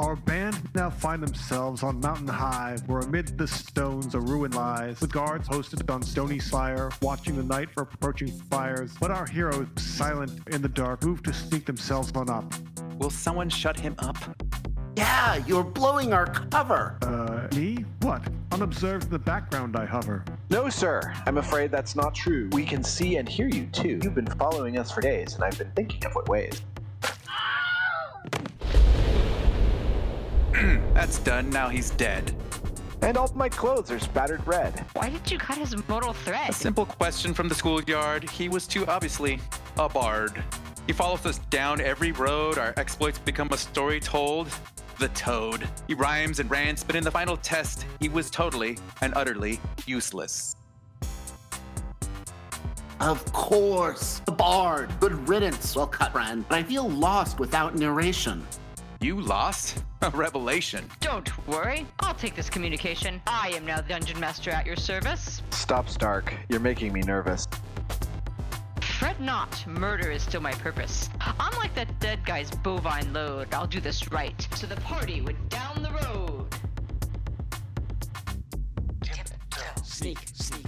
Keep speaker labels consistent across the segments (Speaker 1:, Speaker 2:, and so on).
Speaker 1: Our band now find themselves on mountain high, where amid the stones a ruin lies, with guards posted on stony spire, watching the night for approaching fires. But our heroes, silent in the dark, move to sneak themselves on up.
Speaker 2: Will someone shut him up?
Speaker 3: Yeah, you're blowing our cover.
Speaker 1: Uh, me? What? Unobserved in the background I hover.
Speaker 4: No, sir. I'm afraid that's not true. We can see and hear you, too. You've been following us for days, and I've been thinking of what ways.
Speaker 2: That's done. Now he's dead.
Speaker 4: And all my clothes are spattered red.
Speaker 5: Why did you cut his mortal thread?
Speaker 2: A simple question from the schoolyard. He was too obviously a bard. He follows us down every road. Our exploits become a story told. The Toad. He rhymes and rants, but in the final test, he was totally and utterly useless.
Speaker 3: Of course. The bard. Good riddance. Well cut, friend. But I feel lost without narration.
Speaker 2: You lost? A revelation.
Speaker 5: Don't worry, I'll take this communication. I am now the dungeon master at your service.
Speaker 4: Stop, Stark. You're making me nervous.
Speaker 5: Fret not, murder is still my purpose. Unlike that dead guy's bovine load, I'll do this right. So the party went down the road.
Speaker 6: Tiptoe, sneak, sneak,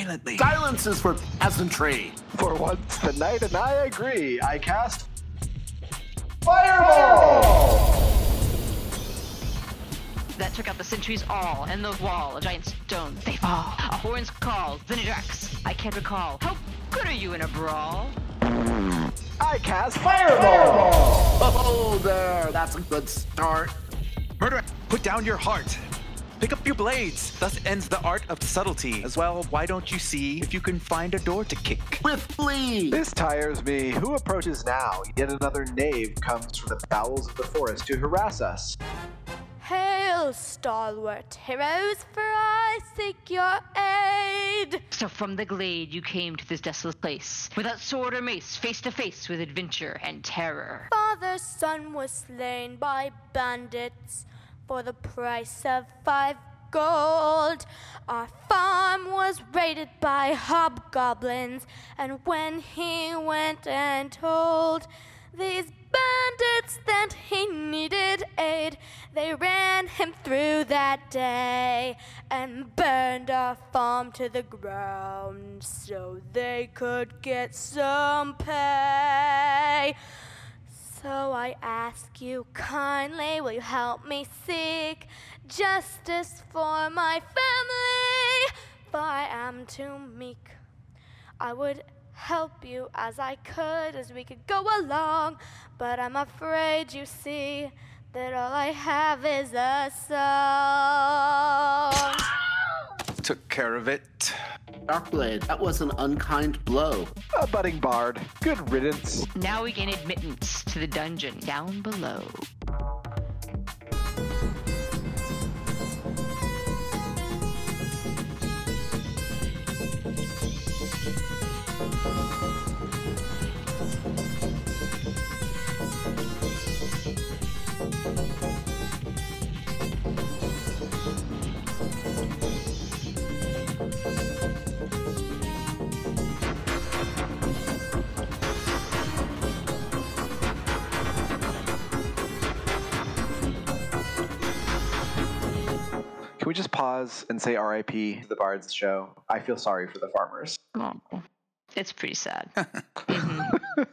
Speaker 2: Silently.
Speaker 3: Silence is for peasantry.
Speaker 4: For once, the knight and I agree. I cast. Fireball!
Speaker 5: That took out the sentries all, and the wall, a giant stone. They fall. A horn's call, Zenidrax. I can't recall. How good are you in a brawl?
Speaker 4: I cast Fireball!
Speaker 3: Oh, there. That's a good start.
Speaker 2: Murder, put down your heart. Pick up your blades. Thus ends the art of subtlety. As well, why don't you see if you can find a door to kick?
Speaker 3: With glee.
Speaker 4: This tires me. Who approaches now? Yet another knave comes from the bowels of the forest to harass us.
Speaker 7: Hail, stalwart heroes, for I seek your aid.
Speaker 5: So from the glade you came to this desolate place, without sword or mace, face to face with adventure and terror.
Speaker 7: Father's son was slain by bandits for the price of five gold. Our farm was raided by hobgoblins, and when he went and told these bandits that he needed aid, they ran him through that day and burned our farm to the ground so they could get some pay. So I ask you kindly, will you help me seek justice for my family? For I am too meek. I would help you as I could, as we could go along, but I'm afraid you see that all I have is a song.
Speaker 2: Took care of it.
Speaker 3: Darkblade, that was an unkind blow.
Speaker 4: A budding bard. Good riddance.
Speaker 5: Now we gain admittance to the dungeon down below.
Speaker 4: We just pause and say RIP to the Bards show? I feel sorry for the farmers.
Speaker 5: Oh, it's pretty sad. Mhm.